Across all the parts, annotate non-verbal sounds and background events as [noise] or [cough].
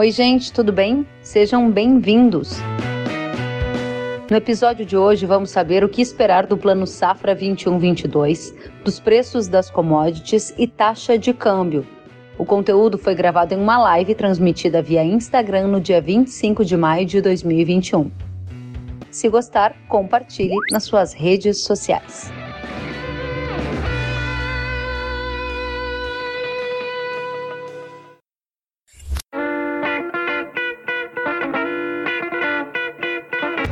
Oi, gente, tudo bem? Sejam bem-vindos. No episódio de hoje, vamos saber o que esperar do Plano Safra 21-22, dos preços das commodities e taxa de câmbio. O conteúdo foi gravado em uma live transmitida via Instagram no dia 25 de maio de 2021. Se gostar, compartilhe nas suas redes sociais.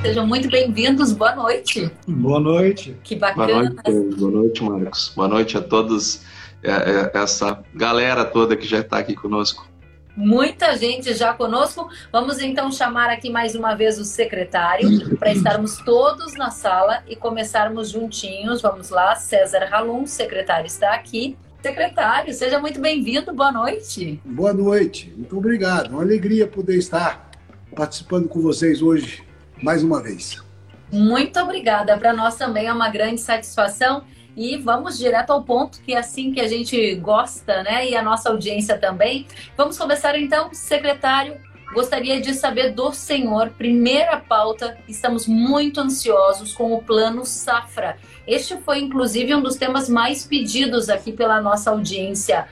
Sejam muito bem-vindos. Boa noite. Boa noite. Que bacana. Boa noite, boa noite Marcos. Boa noite a todos, é, é, essa galera toda que já está aqui conosco. Muita gente já conosco. Vamos então chamar aqui mais uma vez o secretário para estarmos todos na sala e começarmos juntinhos. Vamos lá, César Halum, secretário está aqui. Secretário, seja muito bem-vindo. Boa noite. Boa noite. Muito obrigado. Uma alegria poder estar participando com vocês hoje mais uma vez. Muito obrigada. Para nós também é uma grande satisfação. E vamos direto ao ponto, que é assim que a gente gosta, né? E a nossa audiência também. Vamos começar então, secretário. Gostaria de saber do senhor, primeira pauta, estamos muito ansiosos com o plano Safra. Este foi, inclusive, um dos temas mais pedidos aqui pela nossa audiência.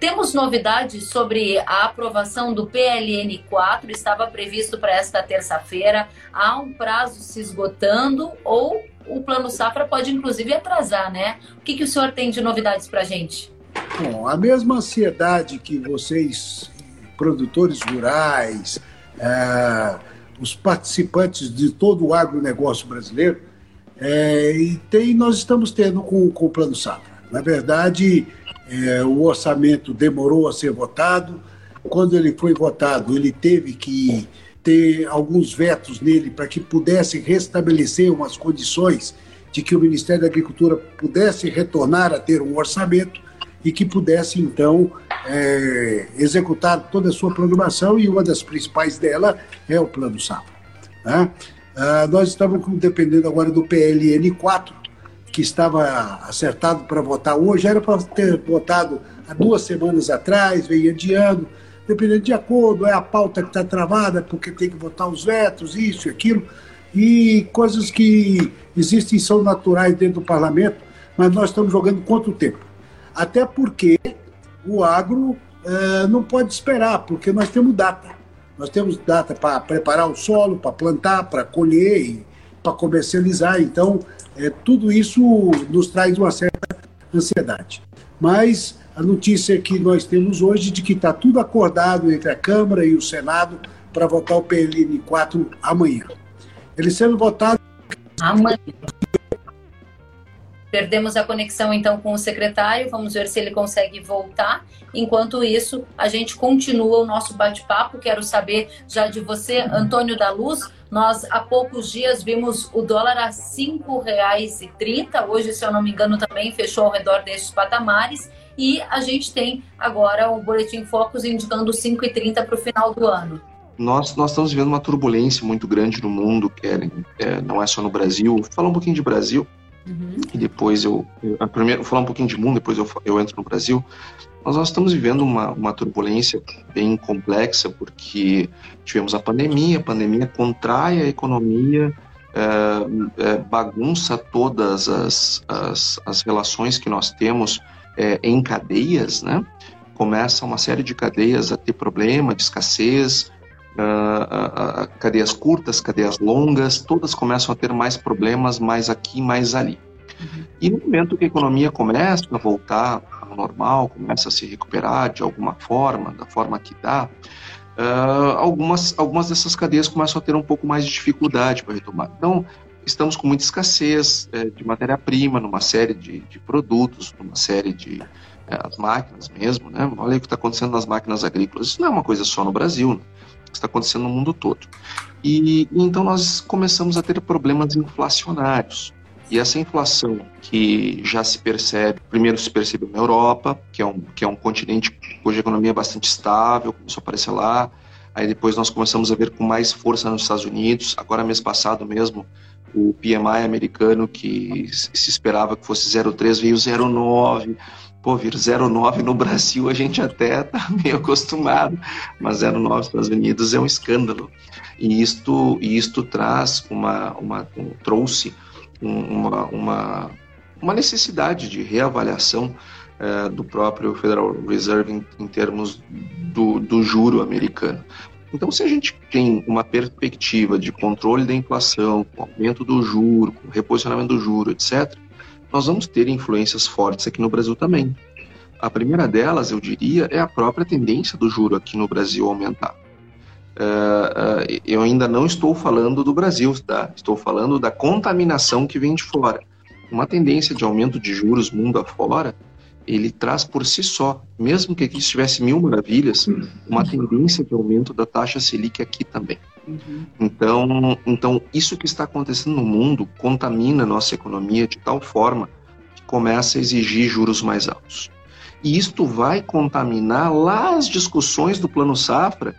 Temos novidades sobre a aprovação do PLN 4, estava previsto para esta terça-feira. Há um prazo se esgotando ou o Plano Safra pode inclusive atrasar, né? O que, que o senhor tem de novidades para a gente? Bom, a mesma ansiedade que vocês, produtores rurais, é, os participantes de todo o agronegócio brasileiro, é, e tem, nós estamos tendo com, com o Plano Safra. Na verdade, é, o orçamento demorou a ser votado. Quando ele foi votado, ele teve que ter alguns vetos nele para que pudesse restabelecer umas condições de que o Ministério da Agricultura pudesse retornar a ter um orçamento e que pudesse, então, é, executar toda a sua programação, e uma das principais dela é o Plano Safra. Né? Ah, nós estamos dependendo agora do PLN 4, que estava acertado para votar hoje, era para ter votado há duas semanas atrás, veio adiando, dependendo de acordo, é a pauta que está travada, porque tem que votar os vetos, isso e aquilo, e coisas que existem são naturais dentro do parlamento, mas nós estamos jogando contra o tempo. Até porque o agro é, não pode esperar, porque nós temos data. Nós temos data para preparar o solo, para plantar, para colher para comercializar. Então, é, tudo isso nos traz uma certa ansiedade. Mas a notícia que nós temos hoje de que está tudo acordado entre a Câmara e o Senado para votar o PLN 4 amanhã. Ele sendo votado. Amanhã. Perdemos a conexão então com o secretário, vamos ver se ele consegue voltar. Enquanto isso, a gente continua o nosso bate-papo. Quero saber já de você, Antônio da Luz. Nós há poucos dias vimos o dólar a R$ 5,30. Hoje, se eu não me engano, também fechou ao redor desses patamares. E a gente tem agora o Boletim Focus indicando 5,30 para o final do ano. Nós, nós estamos vivendo uma turbulência muito grande no mundo, Kellen. É, não é só no Brasil. Vou falar um pouquinho de Brasil. Uhum. E depois eu, eu primeiro falar um pouquinho de mundo, depois eu, eu entro no Brasil. Nós, nós estamos vivendo uma, uma turbulência bem complexa porque tivemos a pandemia, a pandemia contrai a economia, é, é, bagunça todas as, as, as relações que nós temos é, em cadeias, né? Começa uma série de cadeias a ter problema de escassez, uh, uh, cadeias curtas, cadeias longas, todas começam a ter mais problemas, mais aqui, mais ali. Uhum. E no momento que a economia começa a voltar ao normal, começa a se recuperar de alguma forma, da forma que dá, uh, algumas, algumas dessas cadeias começam a ter um pouco mais de dificuldade para retomar. Então, estamos com muita escassez é, de matéria-prima numa série de, de, produtos, numa série de as máquinas mesmo, né? Olha o que está acontecendo nas máquinas agrícolas. Isso não é uma coisa só no Brasil, né? Está acontecendo no mundo todo. E, e então nós começamos a ter problemas inflacionários. E essa inflação que já se percebe, primeiro se percebeu na Europa, que é um, que é um continente cuja economia é bastante estável, começou a aparecer lá. Aí depois nós começamos a ver com mais força nos Estados Unidos. Agora, mês passado mesmo, o PMI americano, que se esperava que fosse 0,3, veio 0,9. Pô, vir 0,9 no Brasil a gente até está [laughs] meio acostumado, mas 0,9 nos Estados Unidos é um escândalo. E isto, e isto traz uma, uma um, trouxe uma, uma, uma necessidade de reavaliação uh, do próprio Federal Reserve em, em termos do, do juro americano. Então, se a gente tem uma perspectiva de controle da inflação, com aumento do juro, com reposicionamento do juro, etc., nós vamos ter influências fortes aqui no Brasil também. A primeira delas, eu diria, é a própria tendência do juro aqui no Brasil aumentar. Uh, uh, eu ainda não estou falando do Brasil, tá? Estou falando da contaminação que vem de fora. Uma tendência de aumento de juros mundo afora ele traz por si só, mesmo que aqui estivesse mil maravilhas, uma tendência de aumento da taxa Selic aqui também. Uhum. Então, então, isso que está acontecendo no mundo contamina a nossa economia de tal forma que começa a exigir juros mais altos. E isto vai contaminar lá as discussões do Plano Safra,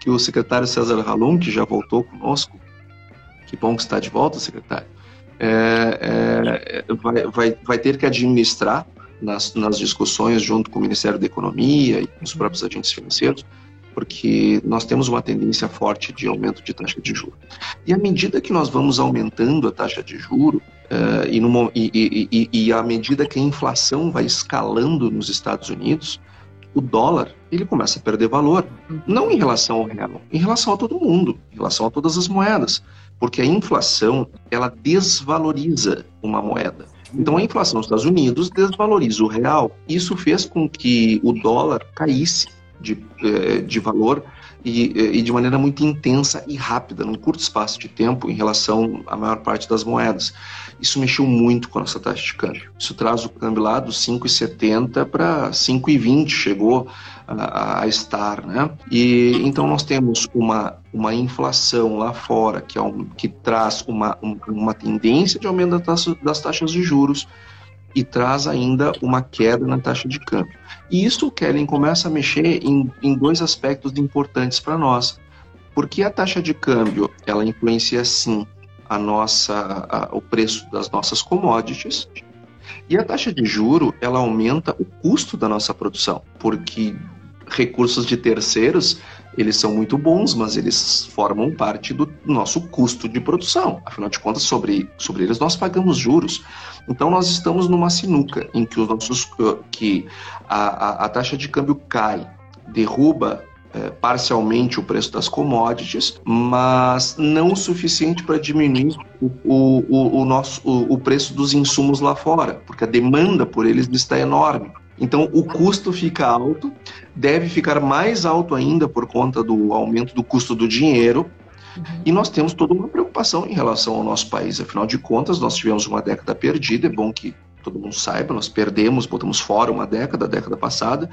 que o secretário César Halum, que já voltou conosco, que bom que está de volta, secretário, é, é, vai, vai, vai ter que administrar nas, nas discussões junto com o Ministério da Economia e com os próprios agentes financeiros, porque nós temos uma tendência forte de aumento de taxa de juro. E à medida que nós vamos aumentando a taxa de juro, uh, e, no, e, e, e, à medida que a inflação vai escalando nos Estados Unidos, o dólar ele começa a perder valor, não em relação ao real, em relação a todo mundo, em relação a todas as moedas, porque a inflação ela desvaloriza uma moeda. Então a inflação nos Estados Unidos desvaloriza o real. Isso fez com que o dólar caísse de, eh, de valor e, eh, e, de maneira muito intensa e rápida, num curto espaço de tempo, em relação à maior parte das moedas. Isso mexeu muito com a nossa taxa de câmbio. Isso traz o câmbio lá dos 5,70 para 5,20, chegou a, a, estar, né? E então nós temos uma, uma inflação lá fora que, é um, que traz uma, um, uma tendência de aumento das taxas, das taxas de juros e traz ainda uma queda na taxa de câmbio. E isso, Kellen, começa a mexer em, em dois aspectos importantes para nós. Porque a taxa de câmbio, ela influencia sim a nossa, a, o preço das nossas commodities, e a taxa de juro, ela aumenta o custo da nossa produção, porque recursos de terceiros, eles são muito bons, mas eles formam parte do nosso custo de produção. Afinal de contas, sobre, sobre eles nós pagamos juros. Então nós estamos numa sinuca em que os nossos que a, a, a taxa de câmbio cai, derruba é, parcialmente o preço das commodities, mas não o suficiente para diminuir o, o, o, nosso, o, o preço dos insumos lá fora, porque a demanda por eles está enorme. Então, o custo fica alto, deve ficar mais alto ainda por conta do aumento do custo do dinheiro. Uhum. E nós temos toda uma preocupação em relação ao nosso país. Afinal de contas, nós tivemos uma década perdida. É bom que todo mundo saiba, nós perdemos, botamos fora uma década, a década passada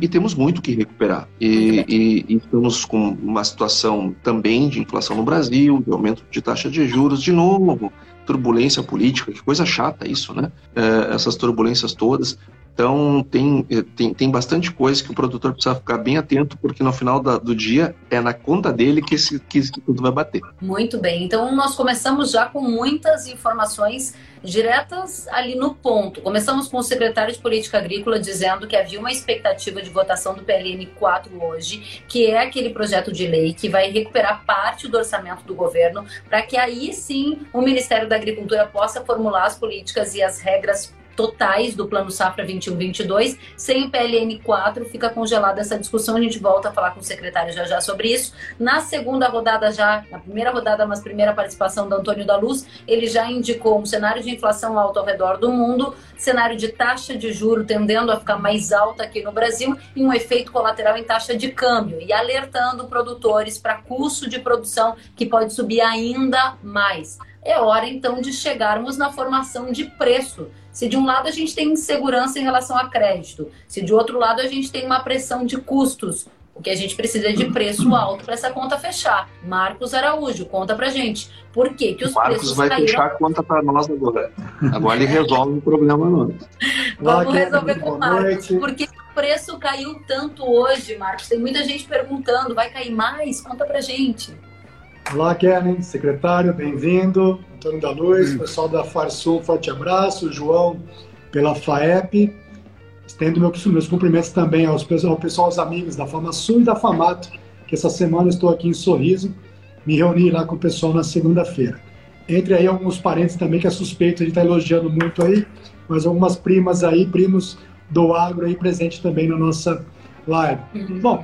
e temos muito que recuperar. E, e, e, estamos com uma situação também de inflação no Brasil, de aumento de taxa de juros, de novo, turbulência política, que coisa chata isso, né? É, essas turbulências todas. Então, tem, tem, tem bastante coisa que o produtor precisa ficar bem atento, porque no final da, do dia é na conta dele que, esse, que tudo vai bater. Muito bem. Então, nós começamos já com muitas informações diretas ali no ponto. Começamos com o secretário de Política Agrícola dizendo que havia uma expectativa de votação do PLN 4 hoje, que é aquele projeto de lei que vai recuperar parte do orçamento do governo, para que aí sim o Ministério da Agricultura possa formular as políticas e as regras totais do Plano Safra 21-22. Sem o PLN 4, fica congelada essa discussão. A gente volta a falar com o secretário já já sobre isso. Na segunda rodada, já, na primeira rodada, mas primeira participação do Antônio da Luz, ele já indicou um cenário de inflação alta ao redor do mundo, cenário de taxa de juro tendendo a ficar mais alta aqui no Brasil e um efeito colateral em taxa de câmbio, e alertando produtores para custo de produção que pode subir ainda mais. É hora então de chegarmos na formação de preço se de um lado a gente tem insegurança em relação a crédito, se de outro lado a gente tem uma pressão de custos, o que a gente precisa de preço alto para essa conta fechar. Marcos Araújo, conta pra gente. Por que, que os Marcos preços vai caíram... fechar a conta para nós agora. Agora ele resolve o problema nosso. Vamos resolver com o Marcos. Por que o preço caiu tanto hoje, Marcos? Tem muita gente perguntando, vai cair mais? Conta pra gente. Olá, Kellen, secretário, bem-vindo. Antônio da Luz, pessoal da Farsul, forte abraço. João, pela FAEP. Estendo meus cumprimentos também aos ao pessoal, aos amigos da FamaSul e da FAMATO, que essa semana estou aqui em Sorriso, me reuni lá com o pessoal na segunda-feira. Entre aí alguns parentes também que é suspeito de estar elogiando muito aí, mas algumas primas aí, primos do agro aí presente também na nossa live. Bom,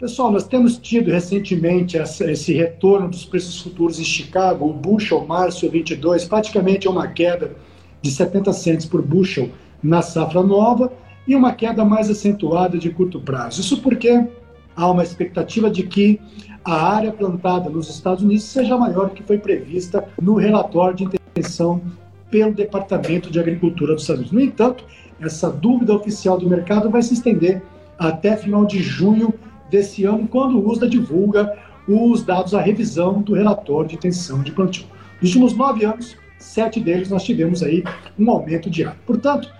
pessoal, nós temos tido recentemente esse retorno dos preços futuros em Chicago, o bushel março 22, praticamente é uma queda de 70 cents por bushel na safra nova e uma queda mais acentuada de curto prazo. Isso porque há uma expectativa de que a área plantada nos Estados Unidos seja maior do que foi prevista no relatório de intenção pelo Departamento de Agricultura dos Estados Unidos. No entanto, essa dúvida oficial do mercado vai se estender até final de junho desse ano, quando o USDA divulga os dados, a revisão do relatório de intenção de plantio. Nos últimos nove anos, sete deles nós tivemos aí um aumento de área. Portanto,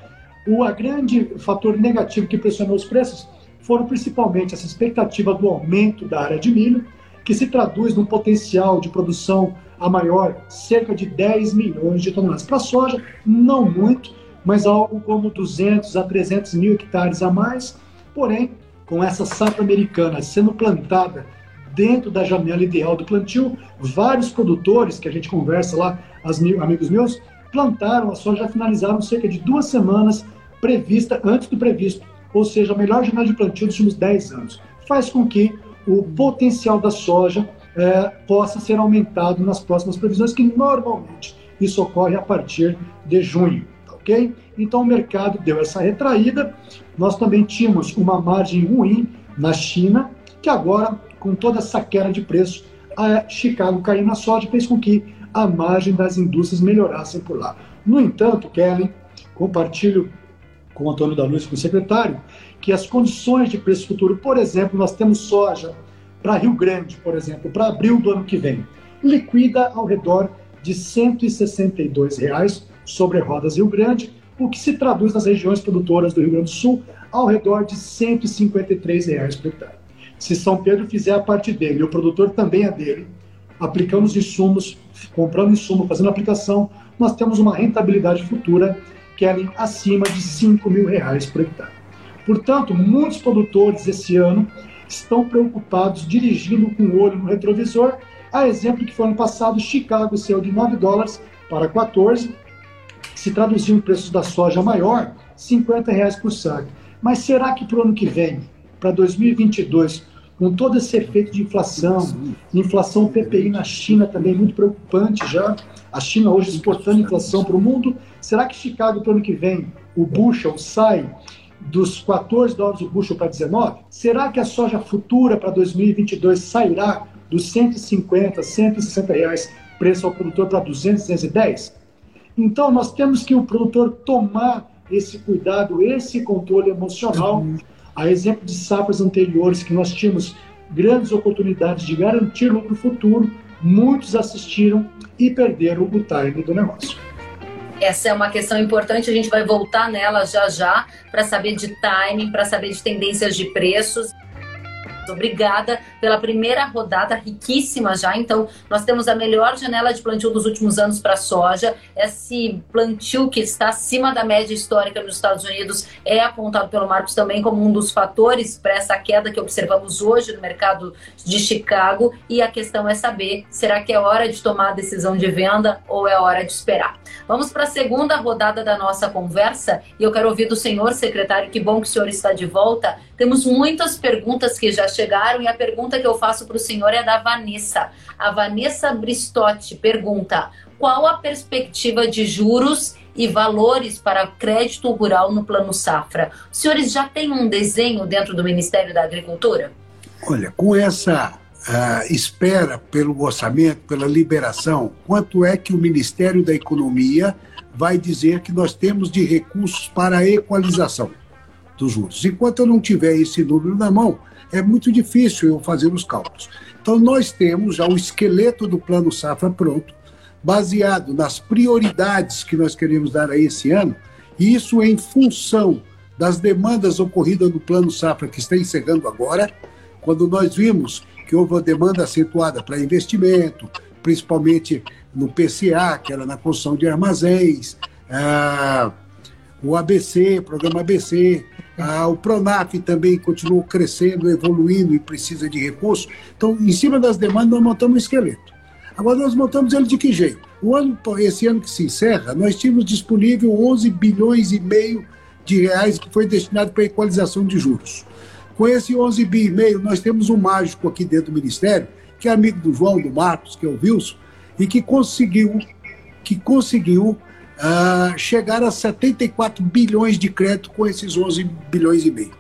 o a grande fator negativo que pressionou os preços foram principalmente essa expectativa do aumento da área de milho, que se traduz num potencial de produção a maior, cerca de 10 milhões de toneladas. Para a soja, não muito, mas algo como 200 a 300 mil hectares a mais. Porém, com essa safra americana sendo plantada dentro da janela ideal do plantio, vários produtores que a gente conversa lá, as, amigos meus, plantaram a soja, já finalizaram cerca de duas semanas prevista antes do previsto, ou seja, a melhor janela de plantio dos últimos 10 anos. Faz com que o potencial da soja é, possa ser aumentado nas próximas previsões, que normalmente isso ocorre a partir de junho ok? Então o mercado deu essa retraída. Nós também tínhamos uma margem ruim na China, que agora, com toda essa queda de preço, a Chicago caiu na soja fez com que a margem das indústrias melhorassem por lá. No entanto, Kelly, compartilho com o Antônio da Luz, com o secretário, que as condições de preço futuro, por exemplo, nós temos soja para Rio Grande, por exemplo, para abril do ano que vem, liquida ao redor de 162 reais sobre rodas Rio Grande, o que se traduz nas regiões produtoras do Rio Grande do Sul ao redor de 153 reais por hectare. Se São Pedro fizer a parte dele o produtor também é dele, aplicando os insumos, comprando insumo, fazendo aplicação, nós temos uma rentabilidade futura que é acima de 5 mil reais por hectare. Portanto, muitos produtores esse ano estão preocupados dirigindo com o olho no retrovisor, a exemplo que foi ano passado, Chicago saiu de 9 dólares para 14, se traduzir em preços da soja maior, 50 reais por saco. Mas será que para o ano que vem, para 2022, com todo esse efeito de inflação, inflação PPI na China também muito preocupante já, a China hoje exportando inflação para o mundo, será que Chicago para o ano que vem, o bushel sai dos 14 dólares o bushel para 19? Será que a soja futura para 2022 sairá dos 150, 160 reais preço ao produtor para 200, 210? Então, nós temos que o produtor tomar esse cuidado, esse controle emocional. A exemplo de safras anteriores, que nós tínhamos grandes oportunidades de garantir lucro futuro, muitos assistiram e perderam o time do negócio. Essa é uma questão importante, a gente vai voltar nela já já para saber de timing, para saber de tendências de preços. Obrigada pela primeira rodada riquíssima já. Então, nós temos a melhor janela de plantio dos últimos anos para soja. Esse plantio que está acima da média histórica nos Estados Unidos é apontado pelo Marcos também como um dos fatores para essa queda que observamos hoje no mercado de Chicago. E a questão é saber: será que é hora de tomar a decisão de venda ou é hora de esperar? Vamos para a segunda rodada da nossa conversa e eu quero ouvir do senhor secretário. Que bom que o senhor está de volta. Temos muitas perguntas que já chegaram e a pergunta que eu faço para o senhor é da Vanessa. A Vanessa Bristotti pergunta: qual a perspectiva de juros e valores para crédito rural no Plano Safra? Os senhores já têm um desenho dentro do Ministério da Agricultura? Olha, com essa uh, espera pelo orçamento, pela liberação, quanto é que o Ministério da Economia vai dizer que nós temos de recursos para a equalização dos juros? Enquanto eu não tiver esse número na mão, é muito difícil eu fazer os cálculos. Então, nós temos já o esqueleto do Plano Safra pronto, baseado nas prioridades que nós queremos dar a esse ano, e isso em função das demandas ocorridas no Plano Safra, que está encerrando agora, quando nós vimos que houve uma demanda acentuada para investimento, principalmente no PCA, que era na construção de armazéns, ah, o ABC, programa ABC, ah, o Pronaf também continuou crescendo, evoluindo e precisa de recursos. Então, em cima das demandas, nós montamos um esqueleto. Agora, nós montamos ele de que jeito? O ano, esse ano que se encerra, nós tínhamos disponível 11 bilhões e meio de reais que foi destinado para equalização de juros. Com esse 11 bi e meio, nós temos um mágico aqui dentro do Ministério, que é amigo do João, do Marcos, que é o Wilson, e que conseguiu, que conseguiu uh, chegar a 74 bilhões de crédito com esses 11 bilhões e meio.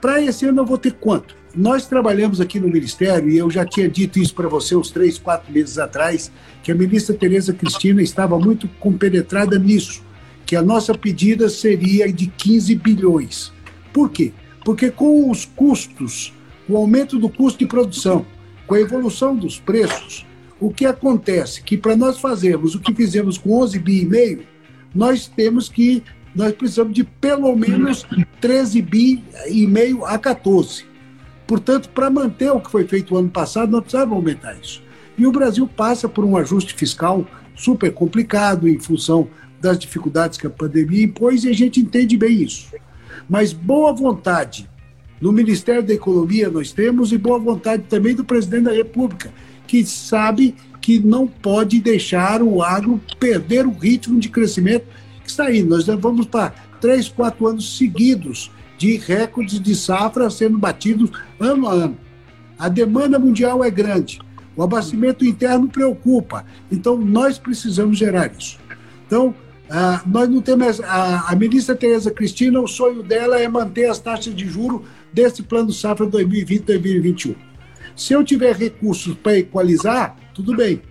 Para esse ano eu vou ter quanto? Nós trabalhamos aqui no Ministério, e eu já tinha dito isso para você uns três, quatro meses atrás, que a ministra Tereza Cristina estava muito compenetrada nisso, que a nossa pedida seria de 15 bilhões. Por quê? Porque com os custos, o aumento do custo de produção, com a evolução dos preços, o que acontece? Que para nós fazermos o que fizemos com 11 bi e meio, nós temos que, nós precisamos de pelo menos 13 bi e meio a 14. Portanto, para manter o que foi feito ano passado, nós precisamos aumentar isso. E o Brasil passa por um ajuste fiscal super complicado em função das dificuldades que a pandemia impôs e a gente entende bem isso. Mas boa vontade no Ministério da Economia nós temos e boa vontade também do presidente da República, que sabe que não pode deixar o agro perder o ritmo de crescimento que está aí. Nós vamos para três, quatro anos seguidos de recordes de safra sendo batidos ano a ano. A demanda mundial é grande. O abastecimento interno preocupa. Então, nós precisamos gerar isso. Então, ah, nós não temos. A, a ministra Tereza Cristina, o sonho dela é manter as taxas de juro desse plano safra 2020-2021. Se eu tiver recursos para equalizar, tudo bem.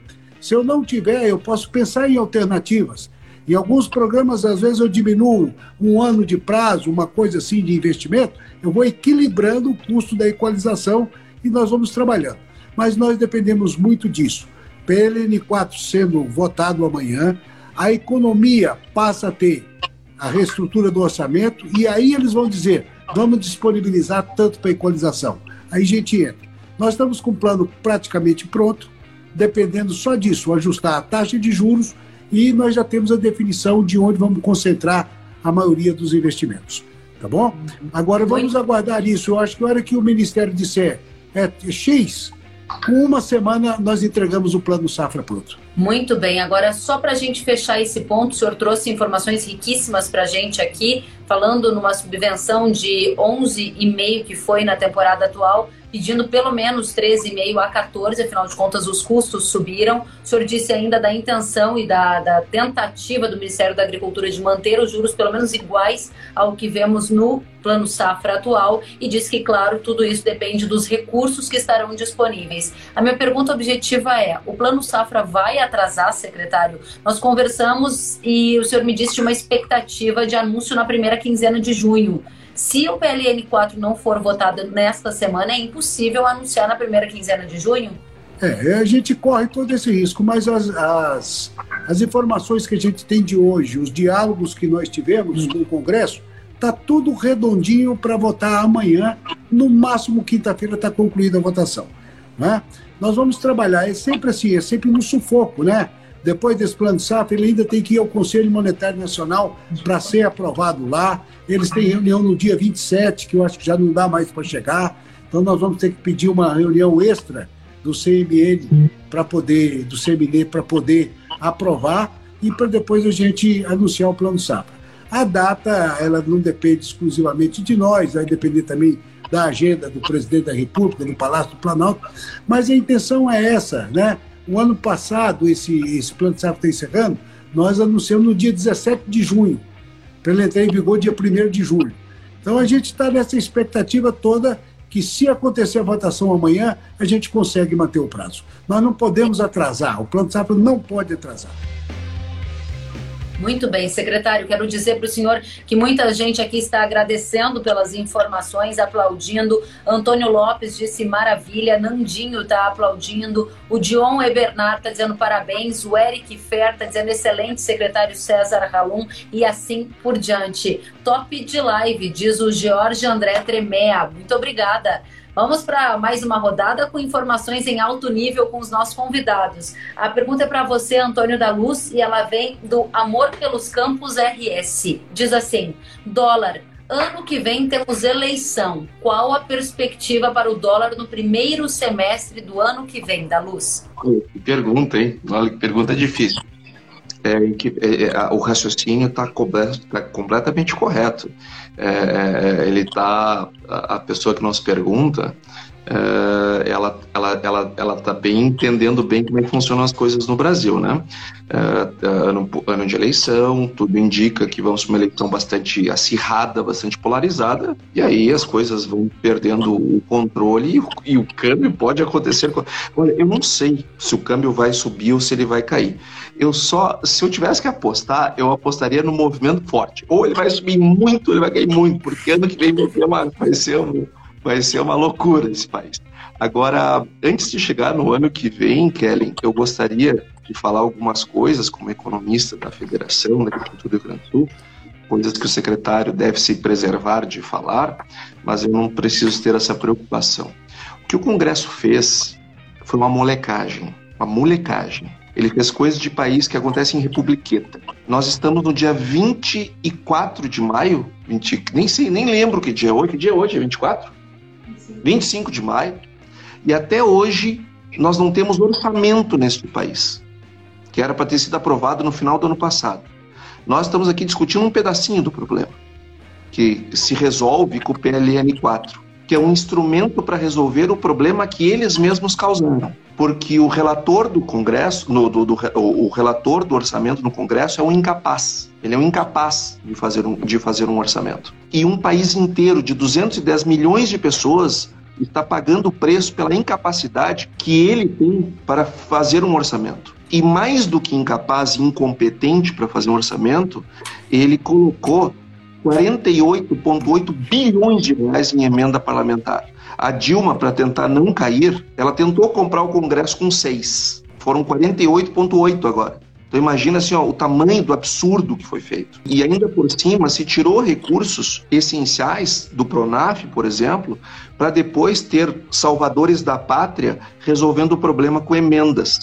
Se eu não tiver, eu posso pensar em alternativas. Em alguns programas, às vezes, eu diminuo um ano de prazo, uma coisa assim de investimento, eu vou equilibrando o custo da equalização e nós vamos trabalhando. Mas nós dependemos muito disso. PLN 4 sendo votado amanhã, a economia passa a ter a reestrutura do orçamento e aí eles vão dizer: vamos disponibilizar tanto para equalização. Aí a gente entra. Nós estamos com o plano praticamente pronto, dependendo só disso, ajustar a taxa de juros e nós já temos a definição de onde vamos concentrar a maioria dos investimentos. Tá bom? Agora vamos aguardar isso. Eu acho que a hora que o Ministério disser é X, com uma semana nós entregamos o plano Safra pronto. Muito bem, agora só para a gente fechar esse ponto, o senhor trouxe informações riquíssimas para a gente aqui, falando numa subvenção de 11,5 que foi na temporada atual, pedindo pelo menos 13,5 a 14, afinal de contas os custos subiram. O senhor disse ainda da intenção e da, da tentativa do Ministério da Agricultura de manter os juros pelo menos iguais ao que vemos no plano safra atual e disse que, claro, tudo isso depende dos recursos que estarão disponíveis. A minha pergunta objetiva é: o plano safra vai atrasar, secretário? Nós conversamos e o senhor me disse de uma expectativa de anúncio na primeira quinzena de junho. Se o PLN 4 não for votado nesta semana, é impossível anunciar na primeira quinzena de junho? É, a gente corre todo esse risco, mas as, as, as informações que a gente tem de hoje, os diálogos que nós tivemos com o Congresso, está tudo redondinho para votar amanhã, no máximo quinta-feira está concluída a votação. Né? Nós vamos trabalhar, é sempre assim, é sempre no sufoco, né? Depois desse plano de safra, ele ainda tem que ir ao Conselho Monetário Nacional para ser aprovado lá. Eles têm reunião no dia 27, que eu acho que já não dá mais para chegar. Então nós vamos ter que pedir uma reunião extra do CMN para poder, do CMN para poder aprovar e para depois a gente anunciar o plano safra. A data, ela não depende exclusivamente de nós, vai depender também da agenda do presidente da República, do Palácio do Planalto, mas a intenção é essa, né? O ano passado, esse, esse plano safra está encerrando, nós anunciamos no dia 17 de junho, para ele entrar em vigor dia 1 de julho. Então a gente está nessa expectativa toda que se acontecer a votação amanhã, a gente consegue manter o prazo. Nós não podemos atrasar, o plano safra não pode atrasar. Muito bem, secretário. Quero dizer para o senhor que muita gente aqui está agradecendo pelas informações, aplaudindo. Antônio Lopes disse maravilha, Nandinho está aplaudindo, o Dion Ebernard está dizendo parabéns, o Eric Fer está dizendo excelente, secretário César Ralum e assim por diante. Top de live, diz o George André Tremea. Muito obrigada. Vamos para mais uma rodada com informações em alto nível com os nossos convidados. A pergunta é para você, Antônio da Luz, e ela vem do Amor pelos Campos RS. Diz assim: dólar. Ano que vem temos eleição. Qual a perspectiva para o dólar no primeiro semestre do ano que vem, da Luz? Que pergunta, hein? Olha que pergunta difícil é, que, é, é o raciocínio está tá completamente correto. É, é ele está a, a, pessoa que nos pergunta, é, ela ela ela ela está bem entendendo bem como é que funcionam as coisas no Brasil, né? ano, ano de eleição, tudo indica que vamos para uma eleição bastante acirrada, bastante polarizada, e aí as coisas vão perdendo o controle e o, e o câmbio pode acontecer. Olha, eu não sei se o câmbio vai subir ou se ele vai cair eu só, se eu tivesse que apostar, eu apostaria no movimento forte. Ou ele vai subir muito, ou ele vai cair muito, porque ano que vem vai ser uma, vai ser um, vai ser uma loucura esse país. Agora, antes de chegar no ano que vem, Kellen, eu gostaria de falar algumas coisas como economista da Federação da Agricultura do Rio Grande do Sul, coisas que o secretário deve se preservar de falar, mas eu não preciso ter essa preocupação. O que o Congresso fez foi uma molecagem, uma molecagem. Ele fez coisas de país que acontecem em republiqueta. Nós estamos no dia 24 de maio, 20, nem sei, nem lembro que dia é hoje. Que dia é hoje? É 24? 25. 25 de maio. E até hoje nós não temos orçamento neste país, que era para ter sido aprovado no final do ano passado. Nós estamos aqui discutindo um pedacinho do problema, que se resolve com o PLN 4 que é um instrumento para resolver o problema que eles mesmos causaram. Porque o relator do Congresso, no, do, do, o, relator do orçamento no Congresso é um incapaz. Ele é um incapaz de fazer um, de fazer um orçamento. E um país inteiro de 210 milhões de pessoas está pagando o preço pela incapacidade que ele tem para fazer um orçamento. E mais do que incapaz e incompetente para fazer um orçamento, ele colocou 48,8 bilhões de reais em emenda parlamentar. A Dilma, para tentar não cair, ela tentou comprar o Congresso com seis. Foram 48,8 agora. Então imagina assim, ó, o tamanho do absurdo que foi feito. E ainda por cima se tirou recursos essenciais do Pronaf, por exemplo, para depois ter salvadores da pátria resolvendo o problema com emendas.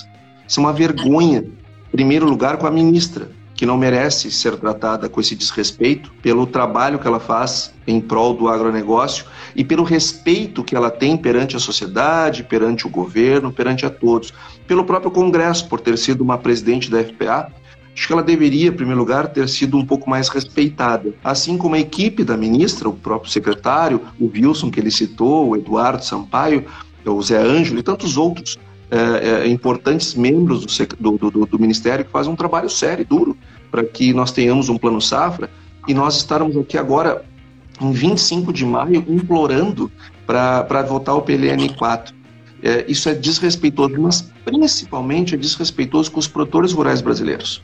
Isso é uma vergonha. Em primeiro lugar com a ministra, que não merece ser tratada com esse desrespeito pelo trabalho que ela faz em prol do agronegócio e pelo respeito que ela tem perante a sociedade, perante o governo, perante a todos. Pelo próprio Congresso, por ter sido uma presidente da FPA, acho que ela deveria, em primeiro lugar, ter sido um pouco mais respeitada. Assim como a equipe da ministra, o próprio secretário, o Wilson que ele citou, o Eduardo Sampaio, o Zé Ângelo e tantos outros é, é, importantes membros do, do, do, do, Ministério que fazem um trabalho sério e duro para que nós tenhamos um plano safra e nós estarmos aqui agora em 25 de maio implorando para votar o PLN 4. É, isso é desrespeitoso, mas principalmente é desrespeitoso com os produtores rurais brasileiros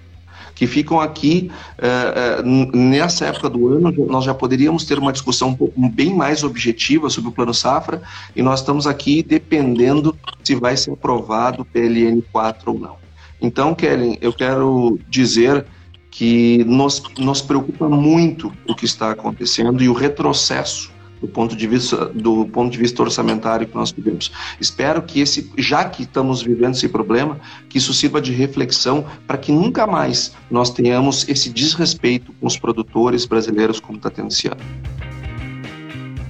que ficam aqui uh, uh, nessa época do ano. Nós já poderíamos ter uma discussão bem mais objetiva sobre o Plano Safra e nós estamos aqui dependendo se vai ser aprovado o PLN 4 ou não. Então, Kellen, eu quero dizer que nos, nos preocupa muito o que está acontecendo e o retrocesso do ponto de vista do ponto de vista orçamentário que nós vivemos. Espero que esse, já que estamos vivendo esse problema, que isso sirva de reflexão para que nunca mais nós tenhamos esse desrespeito com os produtores brasileiros como está tendo esse ano.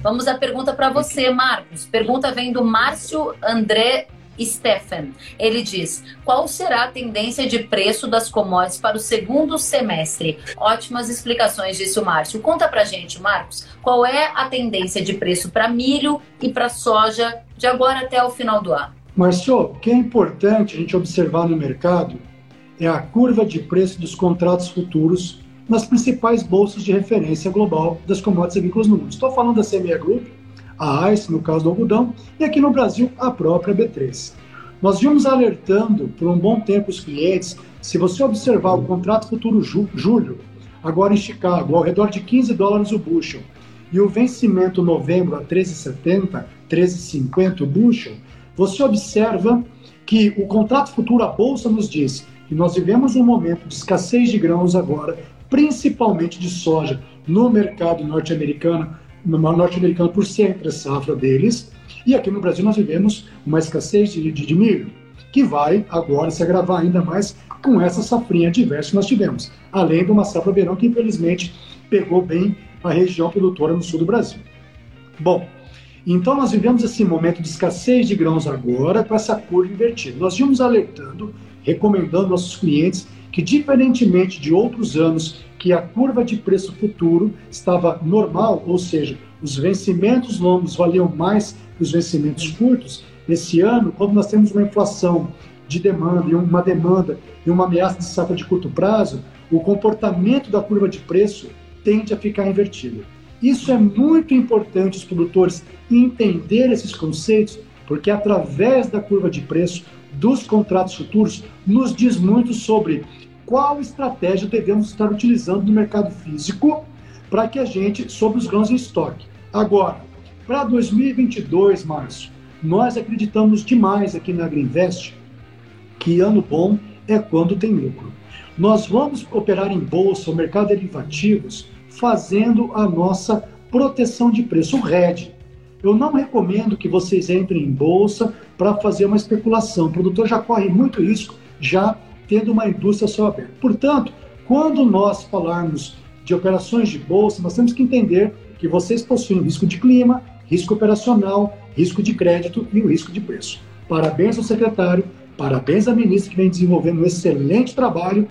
Vamos à pergunta para você, Marcos. Pergunta vem do Márcio André Stephen. Ele diz: qual será a tendência de preço das commodities para o segundo semestre? Ótimas explicações, disse o Márcio. Conta pra gente, Marcos, qual é a tendência de preço para milho e para soja de agora até o final do ano? Márcio, o que é importante a gente observar no mercado é a curva de preço dos contratos futuros nas principais bolsas de referência global das commodities agrícolas no mundo. Estou falando da CME Group, a ICE, no caso do algodão, e aqui no Brasil, a própria B3. Nós vimos alertando por um bom tempo os clientes, se você observar o contrato futuro ju julho, agora em Chicago, ao redor de 15 dólares o bushel, e o vencimento novembro a 13,70, 13,50 o bushel, você observa que o contrato futuro, a Bolsa nos diz que nós vivemos um momento de escassez de grãos agora, principalmente de soja, no mercado norte-americano, norte-americano por ser entre safra deles, E aqui no Brasil nós vivemos uma escassez de, de, de milho, que vai agora se agravar ainda mais com essa safrinha diversa que nós tivemos, além de uma safra verão que infelizmente pegou bem a região produtora no sul do Brasil. Bom, então nós vivemos esse momento de escassez de grãos agora com essa curva invertida. Nós vimos alertando, recomendando aos nossos clientes que, diferentemente de outros anos, que a curva de preço futuro estava normal, ou seja, os vencimentos longos valiam mais que os vencimentos curtos. Esse ano, quando nós temos uma inflação de demanda e uma demanda e uma ameaça de safra de curto prazo, o comportamento da curva de preço tende a ficar invertido. Isso é muito importante os produtores entender esses conceitos, porque através da curva de preço dos contratos futuros nos diz muito sobre qual estratégia devemos estar utilizando no mercado físico para que a gente sobre os grãos em estoque. Agora, para 2022, Márcio, nós acreditamos demais aqui na Agriinvest que ano bom é quando tem lucro. Nós vamos operar em bolsa, mercado de derivativos, fazendo a nossa proteção de preço, o RED. Eu não recomendo que vocês entrem em bolsa para fazer uma especulação. O produtor já corre muito risco, já tendo uma indústria só aberta. Portanto, quando nós falarmos de operações de bolsa, nós temos que entender que vocês possuem risco de clima, risco operacional, risco de crédito e o risco de preço. Parabéns ao secretário, parabéns à ministra que vem desenvolvendo um excelente trabalho,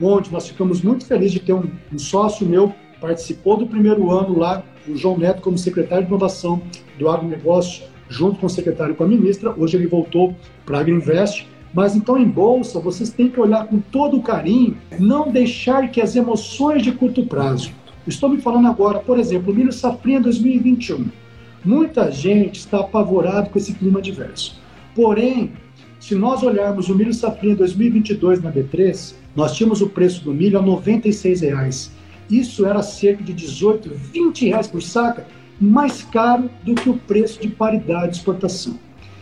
onde nós ficamos muito felizes de ter um, um sócio meu participou do primeiro ano lá, o João Neto como secretário de inovação do agronegócio, junto com o secretário e com a ministra. Hoje ele voltou para a Agriinvest. Mas então em bolsa vocês têm que olhar com todo o carinho, não deixar que as emoções de curto prazo. Estou me falando agora, por exemplo, milho safrinha 2021. Muita gente está apavorado com esse clima adverso. Porém, se nós olharmos o milho safrinha 2022 na B3, nós tínhamos o preço do milho a 96 reais. Isso era cerca de 18, 20 reais por saca, mais caro do que o preço de paridade de exportação.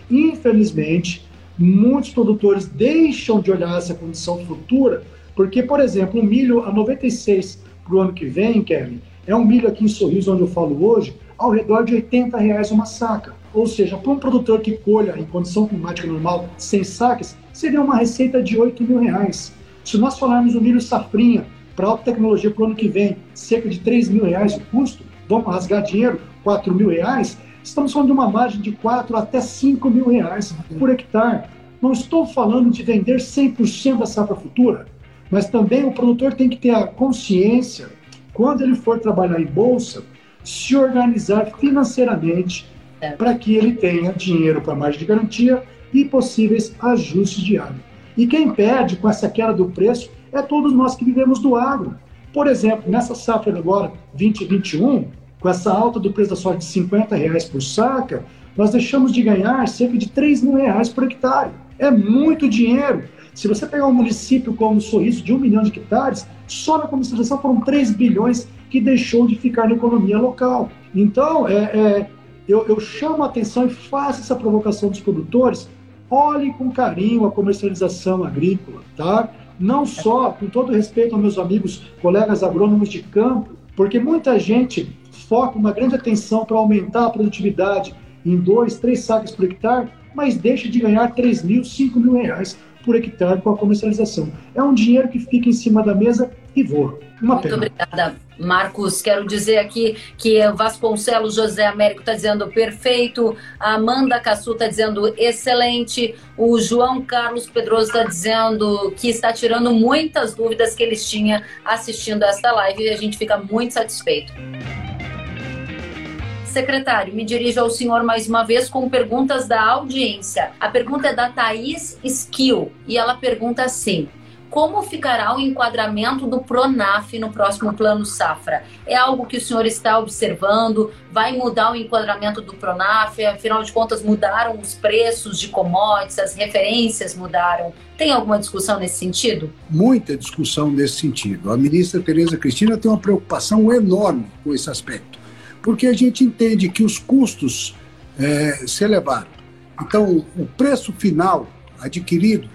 Infelizmente, muitos produtores deixam de olhar essa condição futura, porque, por exemplo, o milho a 96 para o ano que vem, Kevin, é um milho aqui em Sorriso, onde eu falo hoje, ao redor de 80 reais uma saca. Ou seja, para um produtor que colha em condição climática normal, sem saques, seria uma receita de 8 mil reais. Se nós falarmos o milho safrinha para alta tecnologia para o ano que vem, cerca de 3 mil reais o custo, vamos rasgar dinheiro, 4 mil reais, estamos falando de uma margem de 4 até 5 mil reais por hectare. Não estou falando de vender 100% da safra futura, mas também o produtor tem que ter a consciência, quando ele for trabalhar em bolsa, se organizar financeiramente é. para que ele tenha dinheiro para margem de garantia e possíveis ajustes diários. E quem perde com essa queda do preço é todos nós que vivemos do agro. Por exemplo, nessa safra agora, 2021, com essa alta do preço da soja de 50 reais por saca, nós deixamos de ganhar cerca de 3 mil reais por hectare. É muito dinheiro. Se você pegar um município como o Sorriso, de um milhão de hectares, só na comercialização foram 3 bilhões que deixou de ficar na economia local. Então, é, é, eu, eu chamo a atenção e faço essa provocação dos produtores, olhem com carinho a comercialização agrícola, tá? Não só, com todo respeito aos meus amigos, colegas agrônomos de campo, porque muita gente foca uma grande atenção para aumentar a produtividade em dois, três sacas por hectare, mas deixa de ganhar 3 mil, 5 mil reais por hectare com a comercialização. É um dinheiro que fica em cima da mesa e voa. Uma Muito pena. obrigada, Marcos. Quero dizer aqui que Vasconcelos José Américo está dizendo perfeito, a Amanda Cassu está dizendo excelente, o João Carlos Pedroso está dizendo que está tirando muitas dúvidas que eles tinham assistindo esta live e a gente fica muito satisfeito. Secretário, me dirijo ao senhor mais uma vez com perguntas da audiência. A pergunta é da Thaís Skill e ela pergunta assim: como ficará o enquadramento do Pronaf no próximo plano safra? É algo que o senhor está observando? Vai mudar o enquadramento do Pronaf? Afinal de contas, mudaram os preços de commodities, as referências mudaram. Tem alguma discussão nesse sentido? Muita discussão nesse sentido. A ministra Tereza Cristina tem uma preocupação enorme com esse aspecto, porque a gente entende que os custos é, se elevaram. Então, o preço final adquirido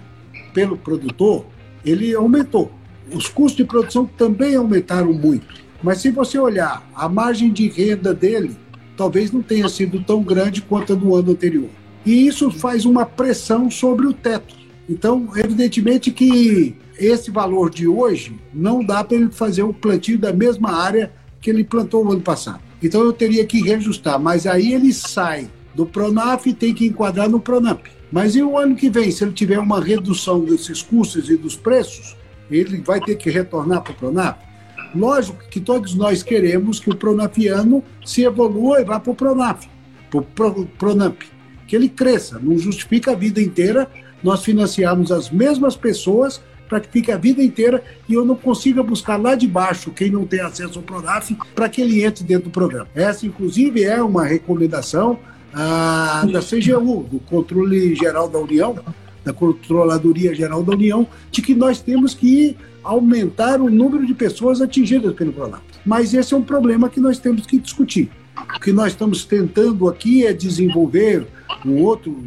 pelo produtor ele aumentou. Os custos de produção também aumentaram muito. Mas se você olhar a margem de renda dele, talvez não tenha sido tão grande quanto a do ano anterior. E isso faz uma pressão sobre o teto. Então, evidentemente que esse valor de hoje não dá para ele fazer o plantio da mesma área que ele plantou o ano passado. Então eu teria que reajustar, mas aí ele sai do Pronaf e tem que enquadrar no Pronamp. Mas e o ano que vem, se ele tiver uma redução desses custos e dos preços, ele vai ter que retornar para o Pronaf? Lógico que todos nós queremos que o pronafiano se evolua e vá para o Pronaf, para o Pronamp, que ele cresça. Não justifica a vida inteira nós financiarmos as mesmas pessoas para que fique a vida inteira e eu não consiga buscar lá de baixo quem não tem acesso ao Pronaf para que ele entre dentro do programa. Essa, inclusive, é uma recomendação ah, da CGU, do Controle Geral da União, da Controladoria Geral da União, de que nós temos que aumentar o número de pessoas atingidas pelo Pronaf. Mas esse é um problema que nós temos que discutir. O que nós estamos tentando aqui é desenvolver um outro,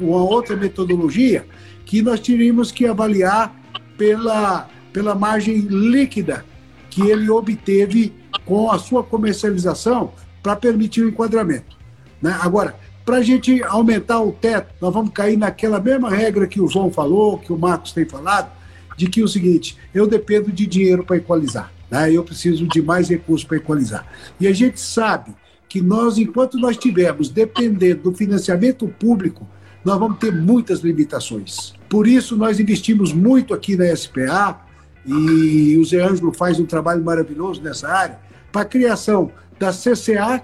uma outra metodologia que nós teríamos que avaliar pela, pela margem líquida que ele obteve com a sua comercialização para permitir o enquadramento. Né? Agora, para a gente aumentar o teto, nós vamos cair naquela mesma regra que o João falou, que o Marcos tem falado, de que é o seguinte, eu dependo de dinheiro para equalizar, né? eu preciso de mais recursos para equalizar. E a gente sabe que nós, enquanto nós tivermos dependendo do financiamento público, nós vamos ter muitas limitações. Por isso, nós investimos muito aqui na SPA, e o Zé Ângelo faz um trabalho maravilhoso nessa área, para a criação da CCA,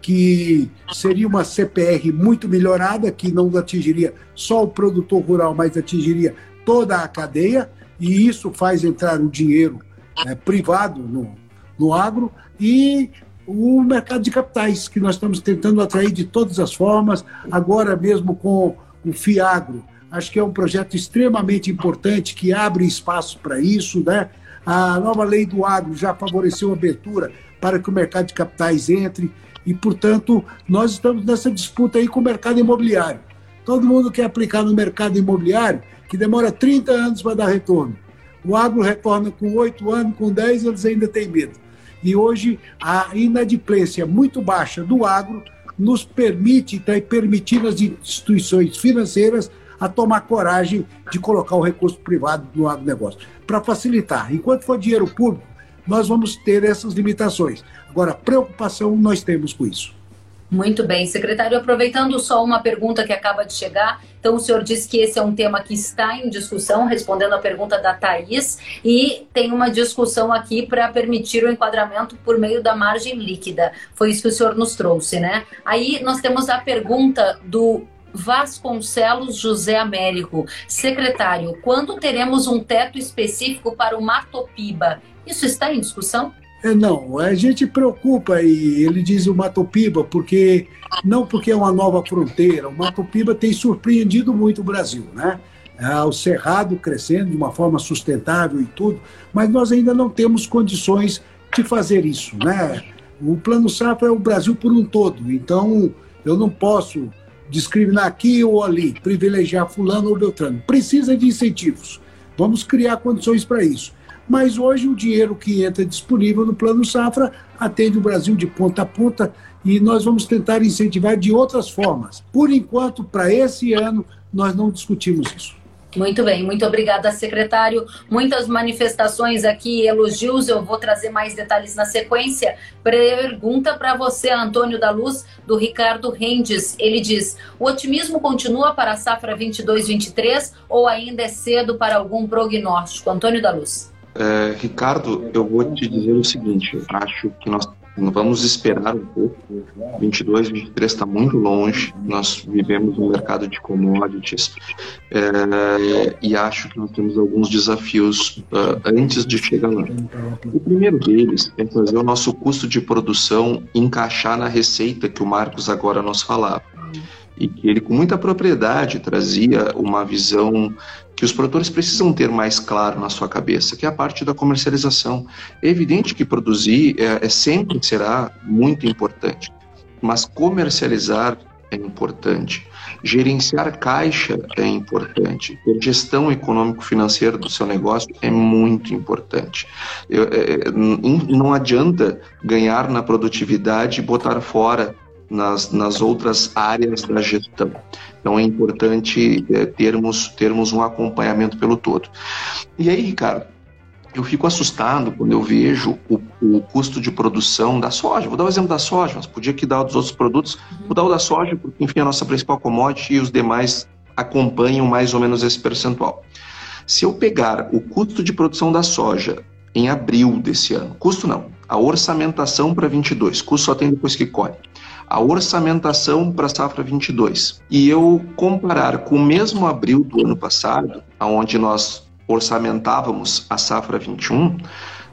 que seria uma CPR muito melhorada, que não atingiria só o produtor rural, mas atingiria toda a cadeia, e isso faz entrar o dinheiro é, privado no, no agro, e o mercado de capitais, que nós estamos tentando atrair de todas as formas, agora mesmo com o FIAGRO. Acho que é um projeto extremamente importante que abre espaço para isso. Né? A nova lei do agro já favoreceu a abertura para que o mercado de capitais entre e, portanto, nós estamos nessa disputa aí com o mercado imobiliário. Todo mundo quer aplicar no mercado imobiliário, que demora 30 anos para dar retorno. O agro retorna com 8 anos, com 10 eles ainda têm medo. E hoje a inadimplência muito baixa do agro nos permite, está permitindo as instituições financeiras a tomar coragem de colocar o recurso privado no agronegócio, para facilitar. Enquanto for dinheiro público, nós vamos ter essas limitações. Agora, preocupação nós temos com isso. Muito bem, secretário. Aproveitando só uma pergunta que acaba de chegar, então o senhor disse que esse é um tema que está em discussão, respondendo a pergunta da Thaís, e tem uma discussão aqui para permitir o enquadramento por meio da margem líquida. Foi isso que o senhor nos trouxe, né? Aí nós temos a pergunta do Vasconcelos José Américo. Secretário, quando teremos um teto específico para o Matopiba? Isso está em discussão? É, não, a gente preocupa e ele diz o Mato Piba porque não porque é uma nova fronteira, o Mato Piba tem surpreendido muito o Brasil, né? É, o cerrado crescendo de uma forma sustentável e tudo, mas nós ainda não temos condições de fazer isso, né? O plano safra é o Brasil por um todo, então eu não posso discriminar aqui ou ali, privilegiar fulano ou beltrano. Precisa de incentivos. Vamos criar condições para isso mas hoje o dinheiro que entra disponível no Plano Safra atende o Brasil de ponta a ponta e nós vamos tentar incentivar de outras formas. Por enquanto, para esse ano, nós não discutimos isso. Muito bem, muito obrigada, secretário. Muitas manifestações aqui, elogios, eu vou trazer mais detalhes na sequência. Pergunta para você, Antônio da Luz, do Ricardo Rendes. Ele diz: o otimismo continua para a safra 22-23 ou ainda é cedo para algum prognóstico? Antônio da Luz. É, Ricardo, eu vou te dizer o seguinte: acho que nós vamos esperar um pouco. 22, 23 está muito longe. Nós vivemos um mercado de commodities é, e acho que nós temos alguns desafios uh, antes de chegar lá. O primeiro deles é fazer o nosso custo de produção encaixar na receita que o Marcos agora nos falava e que ele com muita propriedade trazia uma visão que os produtores precisam ter mais claro na sua cabeça, que é a parte da comercialização. É evidente que produzir é, é sempre será muito importante, mas comercializar é importante. Gerenciar caixa é importante. Ter gestão econômico-financeira do seu negócio é muito importante. Eu, é, não adianta ganhar na produtividade e botar fora nas, nas outras áreas da gestão. Então é importante é, termos, termos um acompanhamento pelo todo. E aí, Ricardo, eu fico assustado quando eu vejo o, o, custo de produção da soja. Vou dar o exemplo da soja, mas podia que dar dos outros produtos. Vou dar o da soja, porque, enfim, é a nossa principal commodity e os demais acompanham mais ou menos esse percentual. Se eu pegar o custo de produção da soja em abril desse ano, custo não, a orçamentação para 22, custo só tem depois que colhe, a orçamentação para a safra 22, e eu comparar com o mesmo abril do ano passado, onde nós orçamentávamos a safra 21,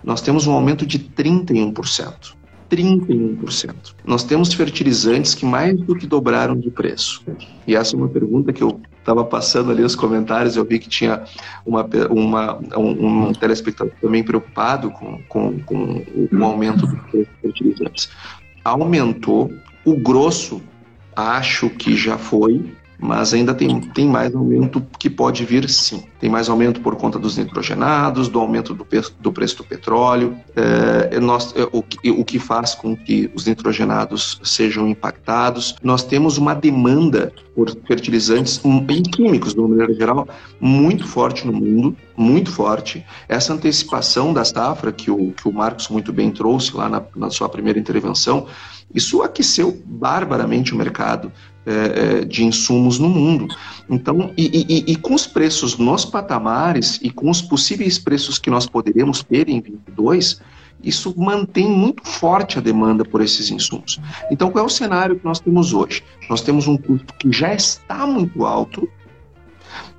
nós temos um aumento de 31%. 31%. Nós temos fertilizantes que mais do que dobraram de preço. E essa é uma pergunta que eu estava passando ali nos comentários, eu vi que tinha uma, uma, um, um telespectador também preocupado com, com, com o aumento dos fertilizantes. Aumentou, o grosso acho que já foi, mas ainda tem, tem mais aumento que pode vir sim. Tem mais aumento por conta dos nitrogenados, do aumento do, do preço do petróleo, é, nós, é, o, que, o que faz com que os nitrogenados sejam impactados. Nós temos uma demanda por fertilizantes e químicos, de uma maneira geral, muito forte no mundo, muito forte. Essa antecipação da safra que o, que o Marcos muito bem trouxe lá na, na sua primeira intervenção, isso aqueceu barbaramente o mercado é, é, de insumos no mundo. Então, e, e, e, com os preços nos patamares e com os possíveis preços que nós poderemos ter em 22, isso mantém muito forte a demanda por esses insumos. Então, qual é o cenário que nós temos hoje? Nós temos um custo que já está muito alto